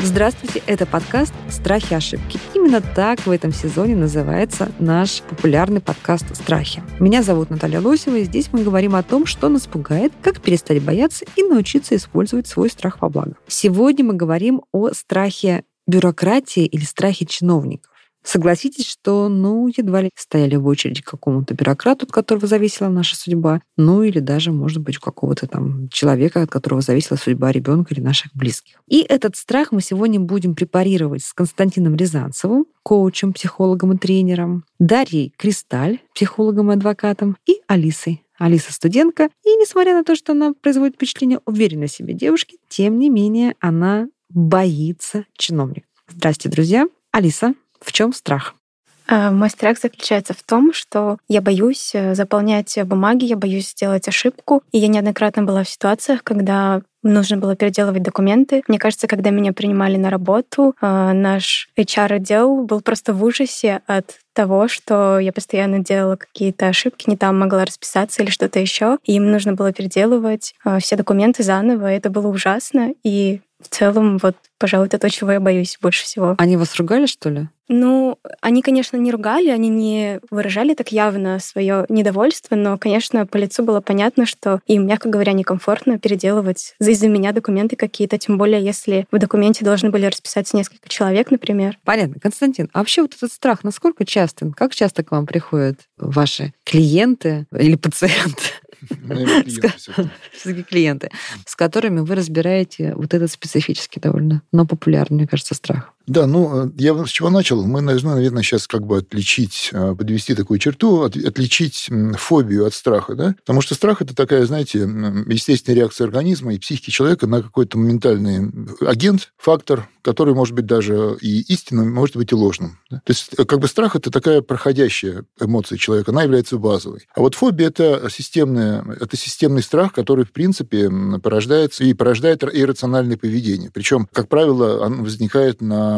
Здравствуйте, это подкаст «Страхи и ошибки». Именно так в этом сезоне называется наш популярный подкаст «Страхи». Меня зовут Наталья Лосева, и здесь мы говорим о том, что нас пугает, как перестать бояться и научиться использовать свой страх во благо. Сегодня мы говорим о страхе бюрократии или страхе чиновников. Согласитесь, что, ну, едва ли стояли в очереди к какому-то бюрократу, от которого зависела наша судьба, ну или даже, может быть, у какого-то там человека, от которого зависела судьба ребенка или наших близких. И этот страх мы сегодня будем препарировать с Константином Рязанцевым, коучем, психологом и тренером, Дарьей Кристаль, психологом и адвокатом, и Алисой, Алиса студентка, и несмотря на то, что она производит впечатление уверенной в себе девушки, тем не менее она боится чиновников. Здравствуйте, друзья. Алиса, в чем страх? А, мой страх заключается в том, что я боюсь э, заполнять бумаги, я боюсь сделать ошибку. И я неоднократно была в ситуациях, когда нужно было переделывать документы. Мне кажется, когда меня принимали на работу, а, наш HR-отдел был просто в ужасе от того, что я постоянно делала какие-то ошибки, не там могла расписаться или что-то еще. Им нужно было переделывать а, все документы заново. Это было ужасно. И в целом, вот, пожалуй, это то, чего я боюсь больше всего. Они вас ругали, что ли? Ну, они, конечно, не ругали, они не выражали так явно свое недовольство, но, конечно, по лицу было понятно, что им, мягко говоря, некомфортно переделывать из-за меня документы какие-то, тем более, если в документе должны были расписаться несколько человек, например. Понятно. Константин, а вообще вот этот страх, насколько часто, как часто к вам приходят ваши клиенты или пациенты? Все-таки клиенты, с которыми вы разбираете вот этот специфический довольно, но популярный, мне кажется, страх. Да, ну, э, я с чего начал? Мы должны, наверное, сейчас как бы отличить, э, подвести такую черту, отличить фобию от страха, да? Потому что страх – это такая, знаете, естественная реакция организма и психики человека на какой-то моментальный агент, фактор, который может быть даже и истинным, может быть и ложным. Да? То есть, э, как бы страх – это такая проходящая эмоция человека, она является базовой. А вот фобия – это, системная, это системный страх, который, в принципе, порождается и порождает иррациональное поведение. Причем, как правило, он возникает на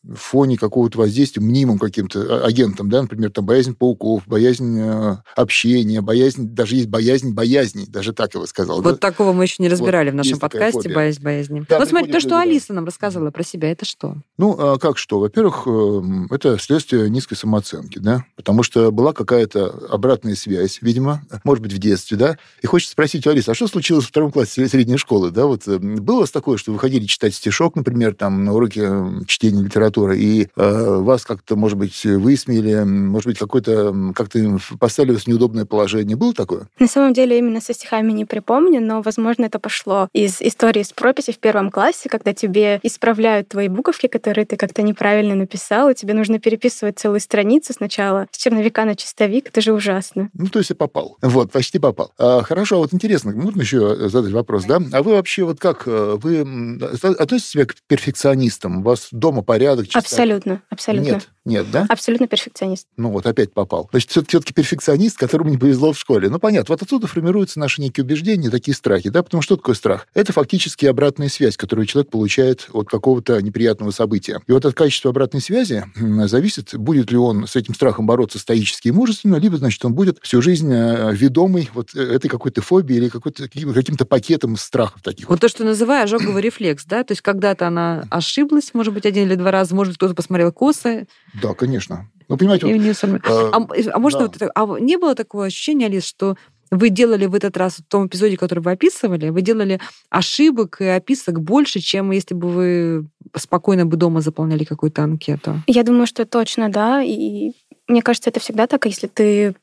фоне какого-то воздействия мнимым каким-то а, агентом, да, например, там боязнь пауков, боязнь э, общения, боязнь, даже есть боязнь боязни, даже так я бы сказал. Вот да? такого мы еще не разбирали вот, в нашем подкасте, боязнь боязни. Да, вот смотри, то, что Алиса нам рассказывала про себя, это что? Ну, а как что? Во-первых, эм, это следствие низкой самооценки, да, потому что была какая-то обратная связь, видимо, может быть, в детстве, да, и хочется спросить у Алисы, а что случилось в втором классе средней школы, да, вот эм, было у вас такое, что вы ходили читать стишок, например, там, на уроке эм, чтения литературы, литературы, и э, вас как-то, может быть, высмеяли, может быть, какой-то как-то поставили в неудобное положение. Было такое? На самом деле, именно со стихами не припомню, но, возможно, это пошло из истории с прописи в первом классе, когда тебе исправляют твои буковки, которые ты как-то неправильно написал, и тебе нужно переписывать целую страницу сначала с черновика на чистовик. Это же ужасно. Ну, то есть я попал. Вот, почти попал. А, хорошо, а вот интересно, можно еще задать вопрос, да? А вы вообще вот как, э, вы относитесь себя к перфекционистам? У вас дома порядок, порядок, чистота? Абсолютно, абсолютно. Нет, нет, да? Абсолютно перфекционист. Ну вот, опять попал. Значит, все-таки перфекционист, которому не повезло в школе. Ну, понятно, вот отсюда формируются наши некие убеждения, такие страхи, да? Потому что такое страх? Это фактически обратная связь, которую человек получает от какого-то неприятного события. И вот от качества обратной связи зависит, будет ли он с этим страхом бороться стоически и мужественно, либо, значит, он будет всю жизнь э, ведомый вот э, этой какой-то фобией или какой-то, каким-то пакетом страхов таких. Вот, вот то, что называю ожоговый рефлекс, да? То есть когда-то она ошиблась, может быть, один или два раза, может, кто-то посмотрел косы. Да, конечно. Ну, понимаете, вот, не сам... а, а, а может, да. вот это, а не было такого ощущения, Алис, что вы делали в этот раз в том эпизоде, который вы описывали, вы делали ошибок и описок больше, чем если бы вы спокойно бы дома заполняли какую-то анкету? Я думаю, что точно, да. И мне кажется, это всегда так, если ты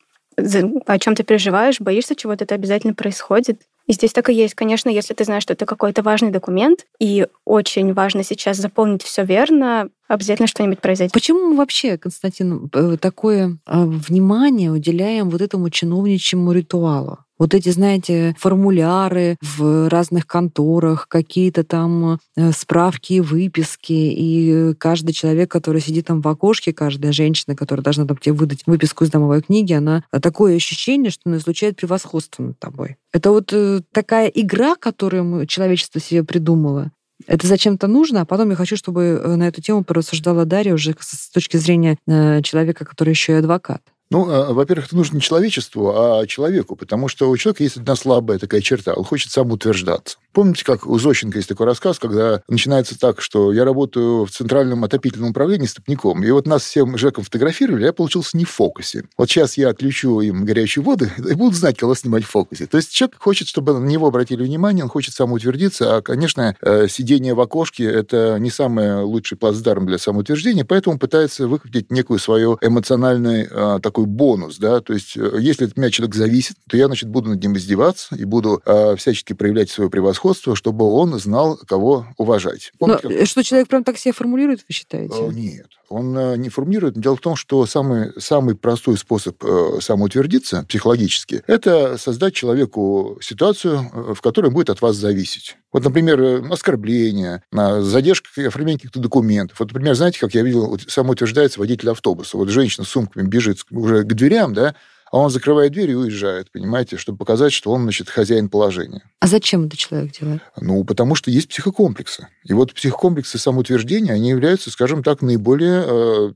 о чем ты переживаешь, боишься чего-то, это обязательно происходит. И здесь так и есть. Конечно, если ты знаешь, что это какой-то важный документ, и очень важно сейчас заполнить все верно, обязательно что-нибудь произойдет. Почему мы вообще, Константин, э, такое а, внимание уделяем вот этому чиновничьему ритуалу? Вот эти, знаете, формуляры в разных конторах, какие-то там э, справки выписки, и каждый человек, который сидит там в окошке, каждая женщина, которая должна там тебе выдать выписку из домовой книги, она такое ощущение, что она излучает превосходство над тобой. Это вот э, такая игра, которую человечество себе придумало. Это зачем-то нужно, а потом я хочу, чтобы э, на эту тему порассуждала Дарья уже с точки зрения э, человека, который еще и адвокат. Ну, а, во-первых, это нужно не человечеству, а человеку, потому что у человека есть одна слабая такая черта. Он хочет сам утверждаться. Помните, как у Зощенко есть такой рассказ, когда начинается так, что я работаю в центральном отопительном управлении стопником, и вот нас всем Жеком фотографировали, я получился не в фокусе. Вот сейчас я отключу им горячую воду и буду знать, кого снимать в фокусе. То есть человек хочет, чтобы на него обратили внимание, он хочет самоутвердиться, а, конечно, э, сидение в окошке – это не самый лучший плацдарм для самоутверждения, поэтому пытается выкрутить некую свою эмоциональный а, такой бонус, да, то есть э, если от меня человек зависит, то я, значит, буду над ним издеваться и буду а, всячески проявлять свое превосходство, чтобы он знал, кого уважать. Помните, Но, как... Что человек прям так себя формулирует, вы считаете? Э, нет, он э, не формулирует. Дело в том, что самый, самый простой способ э, самоутвердиться психологически – это создать человеку ситуацию, в которой будет от вас зависеть. Вот, например, оскорбление, задержка оформления каких-то документов. Вот, например, знаете, как я видел, самоутверждается водитель автобуса. Вот женщина с сумками бежит уже к дверям, да, а он закрывает дверь и уезжает, понимаете, чтобы показать, что он, значит, хозяин положения. А зачем это человек делает? Ну, потому что есть психокомплексы. И вот психокомплексы самоутверждения, они являются, скажем так, наиболее э,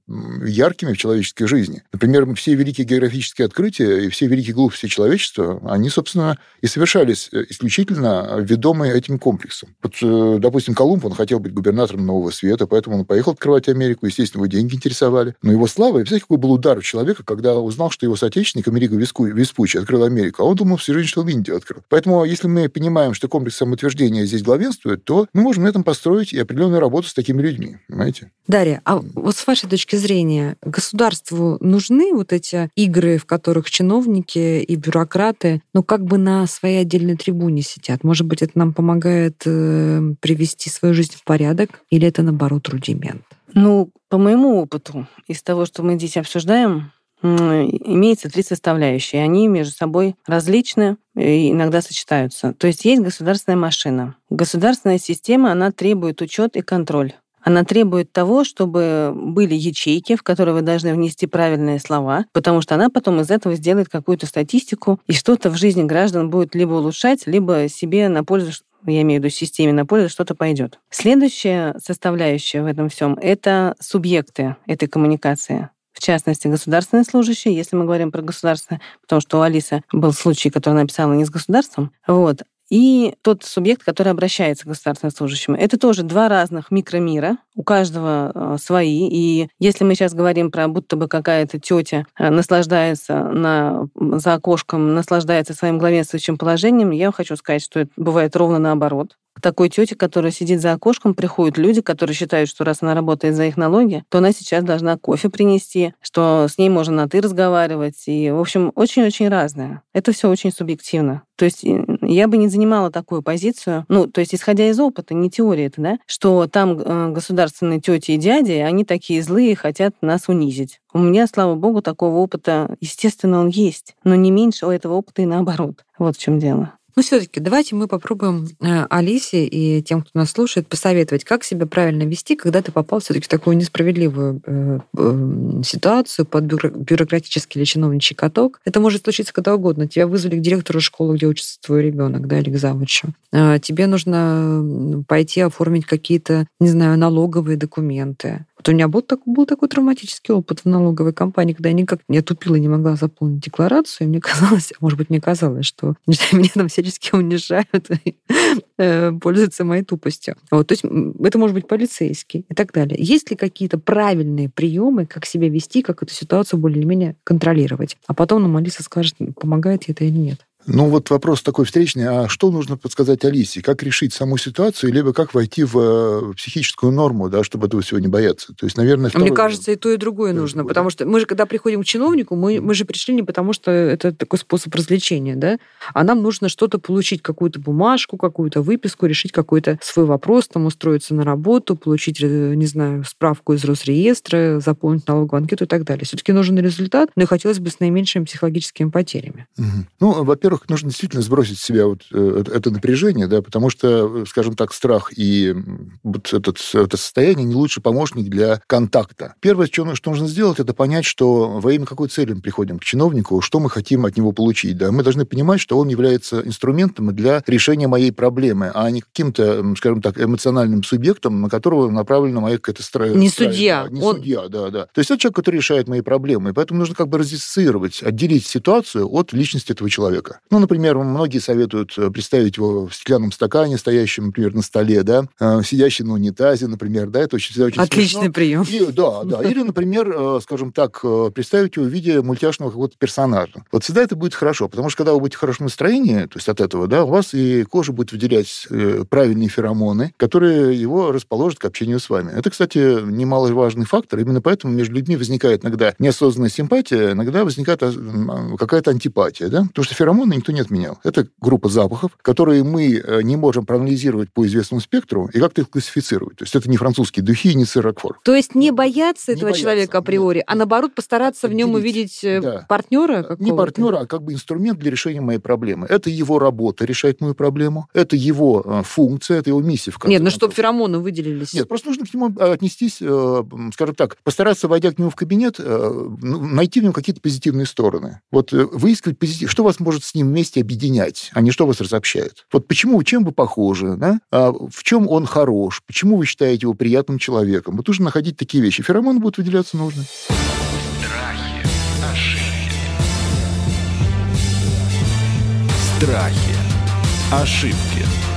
яркими в человеческой жизни. Например, все великие географические открытия и все великие глупости человечества, они, собственно, и совершались э, исключительно ведомые этим комплексом. Вот, э, допустим, Колумб, он хотел быть губернатором Нового Света, поэтому он поехал открывать Америку, естественно, его деньги интересовали. Но его слава, и, знаете, какой был удар у человека, когда узнал, что его соотечественник соотечественник Америго Веспуччи открыл Америку, а он думал всю жизнь, что он Индию открыл. Поэтому, если мы понимаем, что комплекс самоутверждения здесь главенствует, то мы можем на этом построить и определенную работу с такими людьми, понимаете? Дарья, а вот с вашей точки зрения, государству нужны вот эти игры, в которых чиновники и бюрократы, ну, как бы на своей отдельной трибуне сидят? Может быть, это нам помогает э, привести свою жизнь в порядок, или это, наоборот, рудимент? Ну, по моему опыту, из того, что мы здесь обсуждаем, имеется три составляющие. Они между собой различны и иногда сочетаются. То есть есть государственная машина. Государственная система, она требует учет и контроль. Она требует того, чтобы были ячейки, в которые вы должны внести правильные слова, потому что она потом из этого сделает какую-то статистику, и что-то в жизни граждан будет либо улучшать, либо себе на пользу я имею в виду системе на пользу, что-то пойдет. Следующая составляющая в этом всем — это субъекты этой коммуникации частности, государственные служащие, если мы говорим про государство, потому что у Алисы был случай, который написала не с государством, вот, и тот субъект, который обращается к государственным служащим. Это тоже два разных микромира, у каждого э, свои. И если мы сейчас говорим про будто бы какая-то тетя э, наслаждается на, за окошком, наслаждается своим главенствующим положением, я хочу сказать, что это бывает ровно наоборот такой тете, которая сидит за окошком, приходят люди, которые считают, что раз она работает за их налоги, то она сейчас должна кофе принести, что с ней можно на «ты» разговаривать. И, в общем, очень-очень разное. Это все очень субъективно. То есть я бы не занимала такую позицию, ну, то есть исходя из опыта, не теории это, да, что там э, государственные тети и дяди, они такие злые, хотят нас унизить. У меня, слава богу, такого опыта, естественно, он есть, но не меньше у этого опыта и наоборот. Вот в чем дело. Ну, все-таки давайте мы попробуем э, Алисе и тем, кто нас слушает, посоветовать, как себя правильно вести, когда ты попал все-таки в такую несправедливую э, э, ситуацию под бюрократический или чиновничий каток. Это может случиться когда угодно. Тебя вызвали к директору школы, где учится твой ребенок, да, или к завучу. Тебе нужно пойти оформить какие-то, не знаю, налоговые документы. Вот у меня был, так, был такой травматический опыт в налоговой компании, когда я никак не тупила, не могла заполнить декларацию. И мне казалось, может быть, мне казалось, что меня там всячески унижают и э, пользуются моей тупостью. Вот, то есть это может быть полицейский и так далее. Есть ли какие-то правильные приемы, как себя вести, как эту ситуацию более-менее контролировать? А потом нам Алиса скажет, помогает это или нет. Ну, вот вопрос такой встречный. А что нужно подсказать Алисе? Как решить саму ситуацию, либо как войти в э, психическую норму, да, чтобы этого всего не бояться? То есть, наверное, второй... Мне кажется, и то, и другое нужно. Другое, потому да? что мы же, когда приходим к чиновнику, мы, мы же пришли не потому, что это такой способ развлечения, да, а нам нужно что-то получить, какую-то бумажку, какую-то выписку, решить какой-то свой вопрос, там, устроиться на работу, получить, э, не знаю, справку из Росреестра, заполнить налоговую анкету и так далее. Все-таки нужен результат, но и хотелось бы с наименьшими психологическими потерями. Угу. Ну, во-первых, во-первых, нужно действительно сбросить с себя вот э, это напряжение, да, потому что, скажем так, страх и вот этот, это состояние не лучший помощник для контакта. Первое, что, что нужно сделать, это понять, что во имя какой цели мы приходим к чиновнику, что мы хотим от него получить. Да? Мы должны понимать, что он является инструментом для решения моей проблемы, а не каким-то, скажем так, эмоциональным субъектом, на которого направлена моя какая-то страсть. Не судья. Да, не он... судья, да, да. То есть это человек, который решает мои проблемы. И поэтому нужно как бы разъяснировать, отделить ситуацию от личности этого человека. Ну, например, многие советуют э, представить его в стеклянном стакане, стоящем, например, на столе, да, э, сидящий на унитазе, например, да, это очень, всегда очень Отличный смешно. прием. И, да, да. Или, например, э, скажем так, представить его в виде мультяшного какого-то персонажа. Вот всегда это будет хорошо, потому что когда вы будете в хорошем настроении, то есть от этого, да, у вас и кожа будет выделять правильные феромоны, которые его расположат к общению с вами. Это, кстати, немаловажный фактор. Именно поэтому между людьми возникает иногда неосознанная симпатия, иногда возникает какая-то антипатия, да? Потому что феромоны никто не отменял. Это группа запахов, которые мы э, не можем проанализировать по известному спектру и как-то их классифицировать. То есть это не французские духи, не сыр Рокфор. То есть не бояться не этого бояться, человека априори, нет. а наоборот постараться Отделить. в нем увидеть э, да. партнера какого-то? Не партнера, а как бы инструмент для решения моей проблемы. Это его работа решать мою проблему, это его э, функция, это его миссия. В Нет, ну чтобы феромоны выделились. Нет, просто нужно к нему отнестись, скажем так, постараться, войдя к нему в кабинет, ну, найти в нем какие-то позитивные стороны. Вот выискивать позитив, что вас может с ним вместе объединять, а не что вас разобщает. Вот почему, чем вы похожи, да? а в чем он хорош, почему вы считаете его приятным человеком. Вот нужно находить такие вещи. Феромоны будут выделяться нужны. Страхи, ошибки. Страхи, ошибки.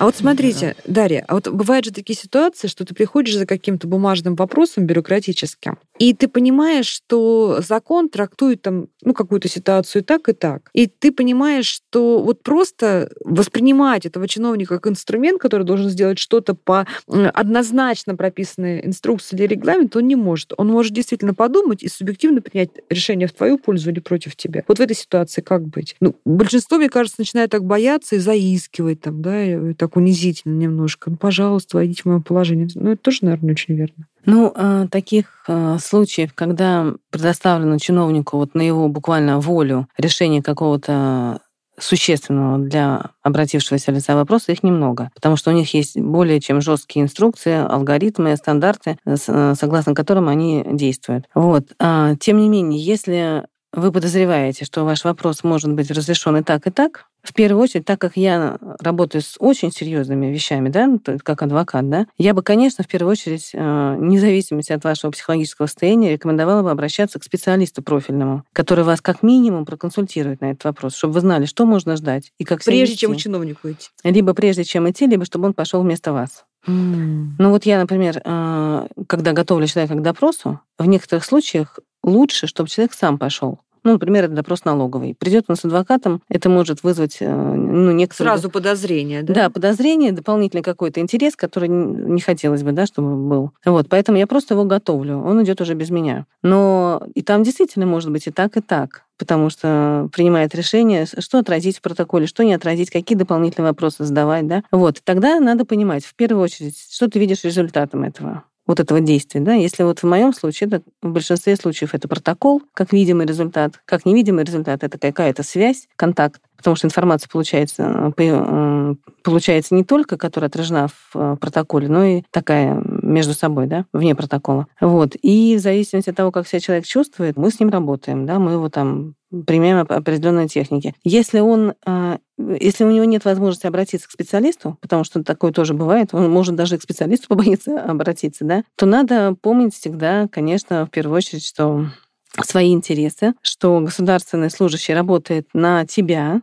А вот смотрите, да. Дарья, а вот бывают же такие ситуации, что ты приходишь за каким-то бумажным вопросом бюрократическим, и ты понимаешь, что закон трактует там, ну, какую-то ситуацию так и так. И ты понимаешь, что вот просто воспринимать этого чиновника как инструмент, который должен сделать что-то по однозначно прописанной инструкции или регламенту, он не может. Он может действительно подумать и субъективно принять решение в твою пользу или против тебя. Вот в этой ситуации как быть? Ну, большинство, мне кажется, начинает так бояться и заискивать там, да, и так унизительно немножко. Ну, пожалуйста, войдите в мое положение. Ну, это тоже, наверное, очень верно. Ну, а, таких а, случаев, когда предоставлено чиновнику вот на его буквально волю решение какого-то существенного для обратившегося лица вопроса, их немного, потому что у них есть более чем жесткие инструкции, алгоритмы, стандарты, согласно которым они действуют. Вот. А, тем не менее, если вы подозреваете, что ваш вопрос может быть разрешен и так, и так, в первую очередь, так как я работаю с очень серьезными вещами, да, ну, как адвокат, да, я бы, конечно, в первую очередь, э, вне зависимости от вашего психологического состояния, рекомендовала бы обращаться к специалисту профильному, который вас как минимум проконсультирует на этот вопрос, чтобы вы знали, что можно ждать и как Прежде чем к чиновнику идти. Либо прежде чем идти, либо чтобы он пошел вместо вас. Ну вот я, например, э, когда готовлю человека к допросу, в некоторых случаях лучше, чтобы человек сам пошел. Ну, например, это допрос налоговый. Придет он с адвокатом, это может вызвать э, ну, некоторые... Сразу подозрение, да? Да, подозрение, дополнительный какой-то интерес, который не хотелось бы, да, чтобы был. Вот, поэтому я просто его готовлю. Он идет уже без меня. Но и там действительно может быть и так, и так потому что принимает решение, что отразить в протоколе, что не отразить, какие дополнительные вопросы задавать, да. Вот, тогда надо понимать, в первую очередь, что ты видишь результатом этого вот этого действия. Да? Если вот в моем случае, это, в большинстве случаев это протокол, как видимый результат, как невидимый результат, это какая-то связь, контакт, потому что информация получается, э, получается не только, которая отражена в э, протоколе, но и такая между собой, да, вне протокола. Вот. И в зависимости от того, как себя человек чувствует, мы с ним работаем, да, мы его там применяем определенные техники. Если он, э, если у него нет возможности обратиться к специалисту, потому что такое тоже бывает, он может даже к специалисту побоится обратиться, да, то надо помнить всегда, конечно, в первую очередь, что свои интересы, что государственный служащий работает на тебя,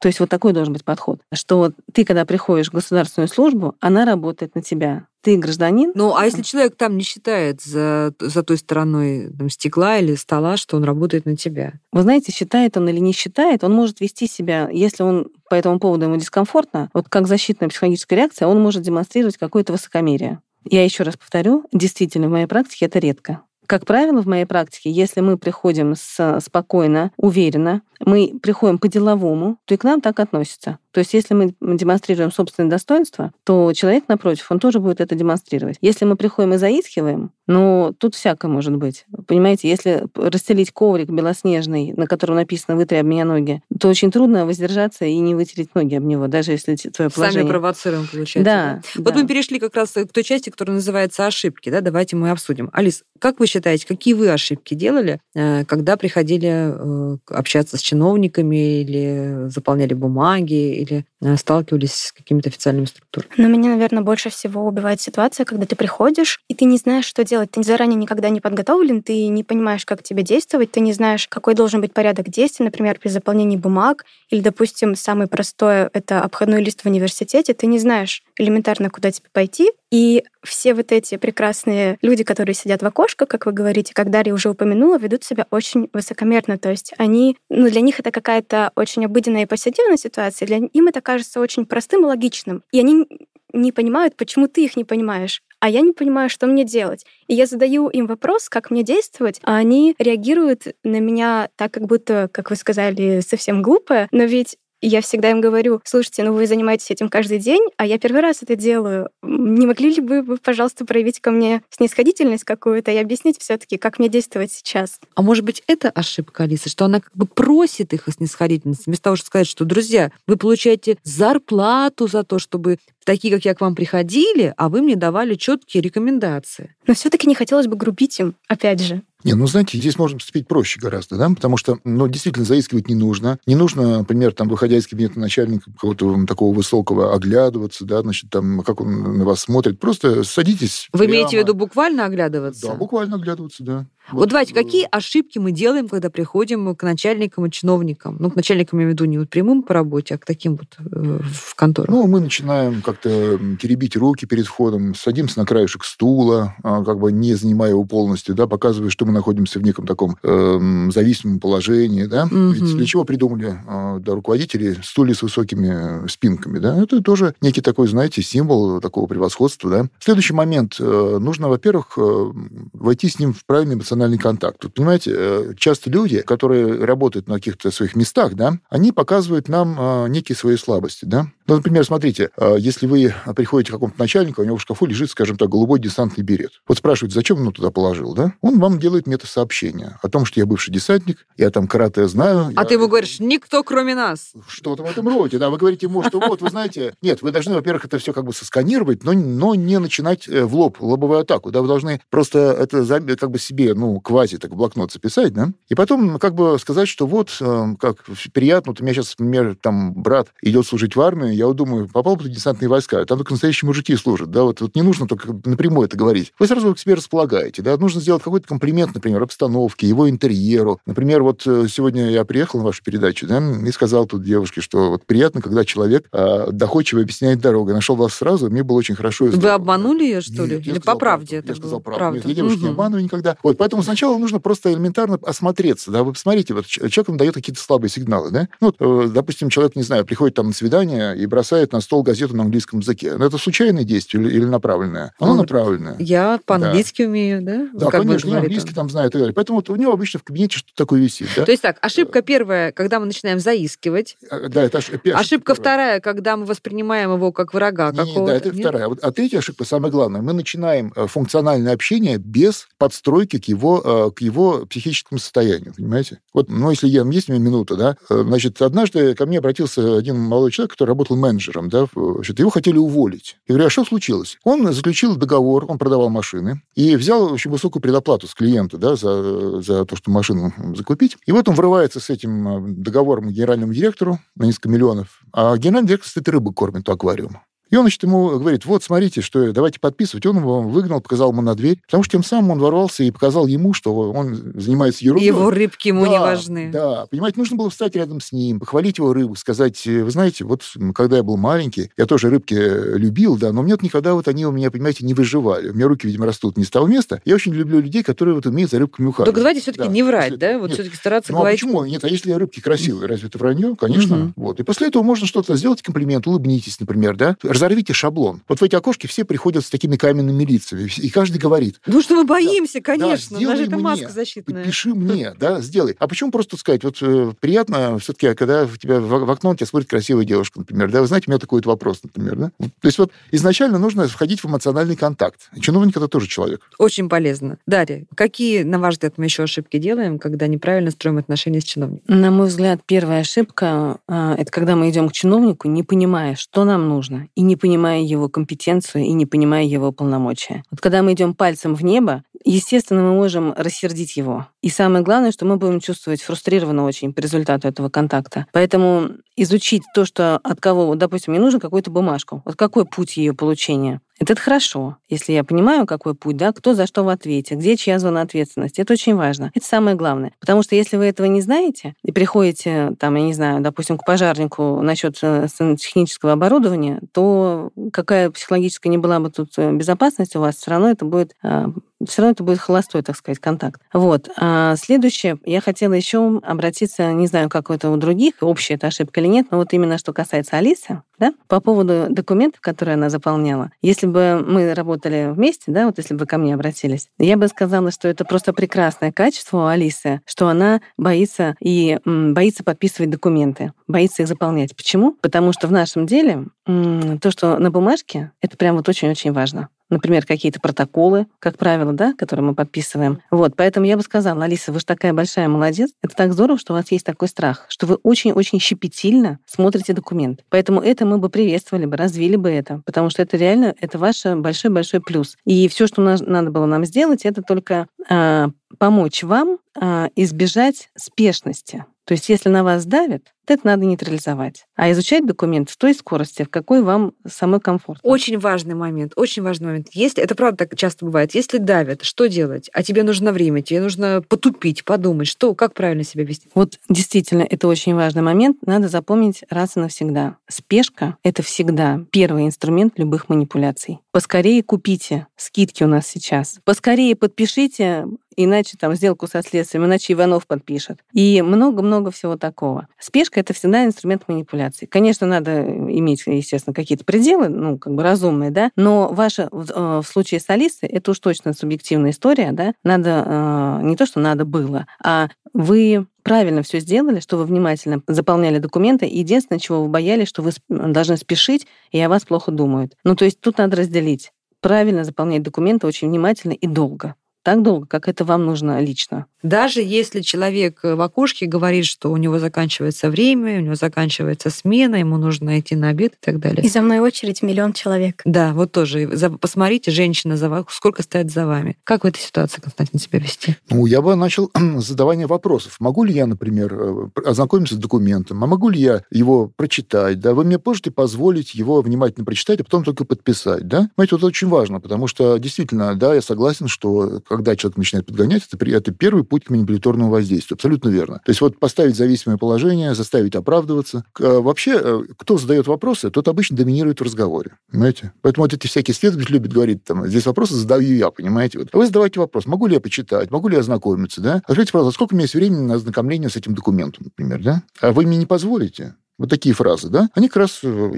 то есть вот такой должен быть подход, что ты, когда приходишь в государственную службу, она работает на тебя. Ты гражданин. Ну, а если человек там не считает за, за той стороной там, стекла или стола, что он работает на тебя? Вы знаете, считает он или не считает, он может вести себя, если он по этому поводу ему дискомфортно, вот как защитная психологическая реакция, он может демонстрировать какое-то высокомерие. Я еще раз повторю, действительно, в моей практике это редко. Как правило, в моей практике, если мы приходим с, спокойно, уверенно, мы приходим по-деловому, то и к нам так относятся. То есть если мы демонстрируем собственное достоинство, то человек напротив, он тоже будет это демонстрировать. Если мы приходим и заискиваем, ну, тут всякое может быть. Понимаете, если расстелить коврик белоснежный, на котором написано «вытри об меня ноги», то очень трудно воздержаться и не вытереть ноги об него, даже если твое положение... Сами провоцируем, получается. Да, Вот да. мы перешли как раз к той части, которая называется ошибки. Да? Давайте мы обсудим. Алис, как вы считаете, какие вы ошибки делали, э, когда приходили э, общаться с чиновниками или заполняли бумаги, или э, сталкивались с какими-то официальными структурами? Но меня, наверное, больше всего убивает ситуация, когда ты приходишь, и ты не знаешь, что делать. Ты заранее никогда не подготовлен, ты не понимаешь, как тебе действовать, ты не знаешь, какой должен быть порядок действий, например, при заполнении бумаг, или, допустим, самое простое — это обходной лист в университете, ты не знаешь элементарно, куда тебе пойти, и все вот эти прекрасные люди, которые сидят в окошко, как вы говорите, как Дарья уже упомянула, ведут себя очень высокомерно. То есть они, ну, для них это какая-то очень обыденная и повседневная ситуация, для им это кажется очень простым и логичным. И они не понимают, почему ты их не понимаешь а я не понимаю, что мне делать. И я задаю им вопрос, как мне действовать, а они реагируют на меня так, как будто, как вы сказали, совсем глупо, но ведь я всегда им говорю, слушайте, ну вы занимаетесь этим каждый день, а я первый раз это делаю. Не могли ли бы вы, пожалуйста, проявить ко мне снисходительность какую-то и объяснить все таки как мне действовать сейчас? А может быть, это ошибка Алисы, что она как бы просит их о снисходительности, вместо того, чтобы сказать, что, друзья, вы получаете зарплату за то, чтобы такие, как я, к вам приходили, а вы мне давали четкие рекомендации. Но все таки не хотелось бы грубить им, опять же. Не, ну, знаете, здесь можно поступить проще гораздо, да, потому что, ну, действительно, заискивать не нужно. Не нужно, например, там, выходя из кабинета начальника какого-то такого высокого, оглядываться, да, значит, там, как он на вас смотрит. Просто садитесь Вы прямо. имеете в виду буквально оглядываться? Да, буквально оглядываться, да. Вот, давайте, какие ошибки мы делаем, когда приходим к начальникам и чиновникам? Ну, к начальникам я имею в виду не вот прямым по работе, а к таким вот э, в контору. Ну, мы начинаем как-то теребить руки перед входом, садимся на краешек стула, а, как бы не занимая его полностью, да, показывая, что мы находимся в неком таком эм, зависимом положении, да. Мгм. Ведь для чего придумали э, да, руководители стулья с высокими э, спинками, да? Это тоже некий такой, знаете, символ такого превосходства, да. Следующий момент. э, Нужно, во-первых, э, войти с ним в правильный эмоциональный контакт. Вот, понимаете, э, часто люди, которые работают на каких-то своих местах, да, они показывают нам э, некие свои слабости, да. Ну, например, смотрите, э, если вы приходите к какому-то начальнику, у него в шкафу лежит, скажем так, голубой десантный берет. Вот спрашивают, зачем он туда положил, да? Он вам делает метасообщение о том, что я бывший десантник, я там карате знаю. а я- ты ему говоришь, никто кроме нас. Что-то в этом роде, да. Вы говорите ему, что вот, вы знаете... Нет, вы должны, во-первых, это все как бы сосканировать, но, но не начинать в лоб, лобовую атаку, да. Вы должны просто это как бы себе, ну, квази так в блокнот записать, да. И потом как бы сказать, что вот, э, как приятно, вот у меня сейчас, например, там брат идет служить в армию, я вот думаю, попал бы в десантные войска, там только настоящие мужики служат, да, вот, вот не нужно только напрямую это говорить. Вы сразу к себе располагаете, да, нужно сделать какой-то комплимент, например, обстановке, его интерьеру. Например, вот э, сегодня я приехал на вашу передачу, да, и сказал тут девушке, что вот приятно, когда человек э, доходчиво объясняет дорогу. Я нашел вас сразу, мне было очень хорошо. Вы обманули ее, что Нет, ли? я Или по правде это Я сказал правду. Нет, я девушек не Мгм. обманываю никогда. Вот, поэтому сначала нужно просто элементарно осмотреться, да, вы посмотрите, вот человек вам дает какие-то слабые сигналы, да, ну, вот, э, допустим, человек, не знаю, приходит там на свидание и бросает на стол газету на английском языке. Это случайное действие или, направленное? Оно Ну, направленное. Я по-английски умею, да? Да, Как конечно, говорит английский он. там знаю и так далее. Поэтому вот у него обычно в кабинете что-то такое висит, да? То есть так, ошибка первая, когда мы начинаем заискивать. А, Да, это ош- ошибка Ошибка первая. вторая, когда мы воспринимаем его как врага какого-то. да, это Нет? вторая. А третья ошибка, самое главное, мы начинаем э, функциональное общение без подстройки к его, э, к его психическому состоянию, понимаете? Вот, ну, если я, есть у меня минута, да, э, значит, однажды ко мне обратился один молодой человек, который работал менеджером, да, значит, его хотели уволить. Я говорю, а что случилось? Он заключил договор, он продавал машины, и взял очень высокую предоплату с клиента, да, за, за то, что машину закупить. И вот он врывается с этим э, договором генеральному директору на несколько миллионов, а генеральный директор стоит рыбу кормит у аквариума. И он, значит, ему говорит, вот, смотрите, что давайте подписывать. Он его выгнал, показал ему на дверь, потому что тем самым он ворвался и показал ему, что он занимается ерундой. Его рыбки ему Да, не важны. Да, понимаете, нужно было встать рядом с ним, похвалить его рыбу, сказать, э, вы знаете, вот когда я был маленький, я тоже рыбки э, любил, да, но нет никогда вот они у меня, понимаете, не выживали. У меня руки, видимо, растут не с того места. Я очень люблю людей, которые вот умеют за рыбками ухаживать. Только давайте все-таки Да. не врать, После- да? Вот все-таки стараться ну, а говорить. почему? Нет, а если рыбки красивые, разве это вранье? Конечно. Мгм. Вот. И после этого можно что-то сделать, комплимент, улыбнитесь, например, да? Разорвите шаблон. Вот в эти окошки все приходят с такими каменными лицами, и каждый говорит... Ну что мы боимся, конечно. Да, Даже это мне, маска защитная. Пиши мне, да, сделай. А почему просто сказать, вот э, приятно все-таки, когда в тебя в, в окно на тебя смотрит красивая девушка, например, да, вы знаете, у меня такой вот вопрос, например, да. То есть вот изначально нужно входить в эмоциональный контакт. Чиновник это тоже человек. Очень полезно. Дарья, какие, на ваш взгляд, мы еще ошибки делаем, когда неправильно строим отношения с чиновником? На мой взгляд, первая ошибка а, это когда мы идем к чиновнику, не понимая, что нам нужно, и не понимая его компетенцию, и не понимая его полномочия. Вот когда мы идем пальцем в небо, естественно, мы можем рассердить его. И самое главное, что мы будем чувствовать фрустрированно очень по результату этого контакта. Поэтому изучить то, что от кого, допустим, мне нужно какую-то бумажку. Вот какой путь ее получения? Это хорошо, если я понимаю, какой путь, да, кто за что в ответе, где чья зона ответственности. Это очень важно. Это самое главное. Потому что если вы этого не знаете и приходите, там, я не знаю, допустим, к пожарнику насчет э, технического оборудования, то какая психологическая не была бы тут э, безопасность у вас, все равно это будет э, все равно это будет холостой, так сказать, контакт. Вот. А следующее, я хотела еще обратиться, не знаю, как это у других, общая это ошибка или нет, но вот именно что касается Алисы, да, по поводу документов, которые она заполняла. Если бы мы работали вместе, да, вот если бы ко мне обратились, я бы сказала, что это просто прекрасное качество у Алисы, что она боится и боится подписывать документы, боится их заполнять. Почему? Потому что в нашем деле то, что на бумажке, это прям вот очень-очень важно например, какие-то протоколы, как правило, да, которые мы подписываем. Вот, поэтому я бы сказала, Алиса, вы же такая большая молодец. Это так здорово, что у вас есть такой страх, что вы очень-очень щепетильно смотрите документ. Поэтому это мы бы приветствовали бы, развили бы это, потому что это реально, это ваш большой-большой плюс. И все, что надо было нам сделать, это только э, помочь вам э, избежать спешности. То есть если на вас давят, это надо нейтрализовать. А изучать документ в той скорости, в какой вам самой комфорт. Очень важный момент, очень важный момент. Если, это правда так часто бывает, если давят, что делать? А тебе нужно время, тебе нужно потупить, подумать, что, как правильно себя вести. Вот действительно, это очень важный момент. Надо запомнить раз и навсегда. Спешка — это всегда первый инструмент любых манипуляций. Поскорее купите, скидки у нас сейчас. Поскорее подпишите иначе там сделку со следствием, иначе Иванов подпишет. И много-много всего такого. Спешка — это всегда инструмент манипуляции. Конечно, надо иметь, естественно, какие-то пределы, ну, как бы разумные, да, но ваше в э, случае с Алисой это уж точно субъективная история, да, надо, э, не то, что надо было, а вы правильно все сделали, что вы внимательно заполняли документы. Единственное, чего вы боялись, что вы должны спешить, и о вас плохо думают. Ну, то есть тут надо разделить. Правильно заполнять документы очень внимательно и долго так долго, как это вам нужно лично. Даже если человек в окошке говорит, что у него заканчивается время, у него заканчивается смена, ему нужно идти на обед и так далее. И за мной очередь миллион человек. Да, вот тоже. Посмотрите, женщина, за вас, сколько стоит за вами. Как в этой ситуации, Константин, себя вести? Ну, я бы начал с задавания вопросов. Могу ли я, например, э, ознакомиться с документом? А могу ли я его прочитать? Да, вы мне можете позволить его внимательно прочитать, а потом только подписать, да? Знаете, вот это очень важно, потому что действительно, да, я согласен, что когда человек начинает подгонять, это, это первый путь к манипуляторному воздействию. Абсолютно верно. То есть вот поставить зависимое положение, заставить оправдываться. Э, вообще, э, кто задает вопросы, тот обычно доминирует в разговоре. Понимаете? Поэтому вот эти всякие следователи любят говорить, там, здесь вопросы задаю я, понимаете? Вот. Вы задавайте вопрос, могу ли я почитать, могу ли я ознакомиться, да? Скажите, пожалуйста, сколько у меня есть времени на ознакомление с этим документом, например, да? А вы мне не позволите? Вот такие фразы, да, они как раз э,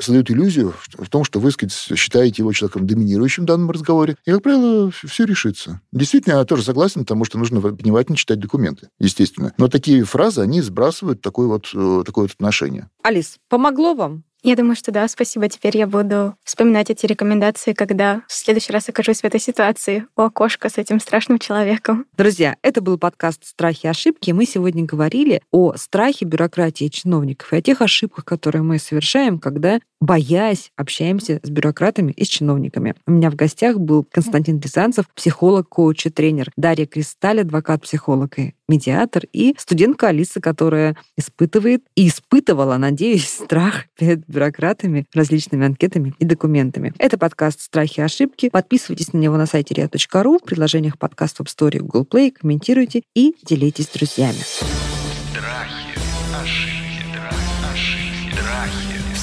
создают иллюзию в том, что вы, сказать, считаете его человеком доминирующим в данном разговоре. И, как правило, все решится. Действительно, я тоже согласен, потому что нужно внимательно читать документы, естественно. Но такие фразы, они сбрасывают такое вот, э, такое вот отношение. Алис, помогло вам? Я думаю, что да, спасибо. Теперь я буду вспоминать эти рекомендации, когда в следующий раз окажусь в этой ситуации у окошка с этим страшным человеком. Друзья, это был подкаст «Страхи и ошибки». Мы сегодня говорили о страхе бюрократии чиновников и о тех ошибках, которые мы совершаем, когда, боясь, общаемся с бюрократами и с чиновниками. У меня в гостях был Константин Рязанцев, психолог, коуч и тренер, Дарья Кристаль, адвокат-психолог и медиатор, и студентка Алиса, которая испытывает и испытывала, надеюсь, страх перед бюрократами, различными анкетами и документами. Это подкаст «Страхи и ошибки». Подписывайтесь на него на сайте ria.ru, в приложениях подкаст в App Store и Google Play, комментируйте и делитесь с друзьями.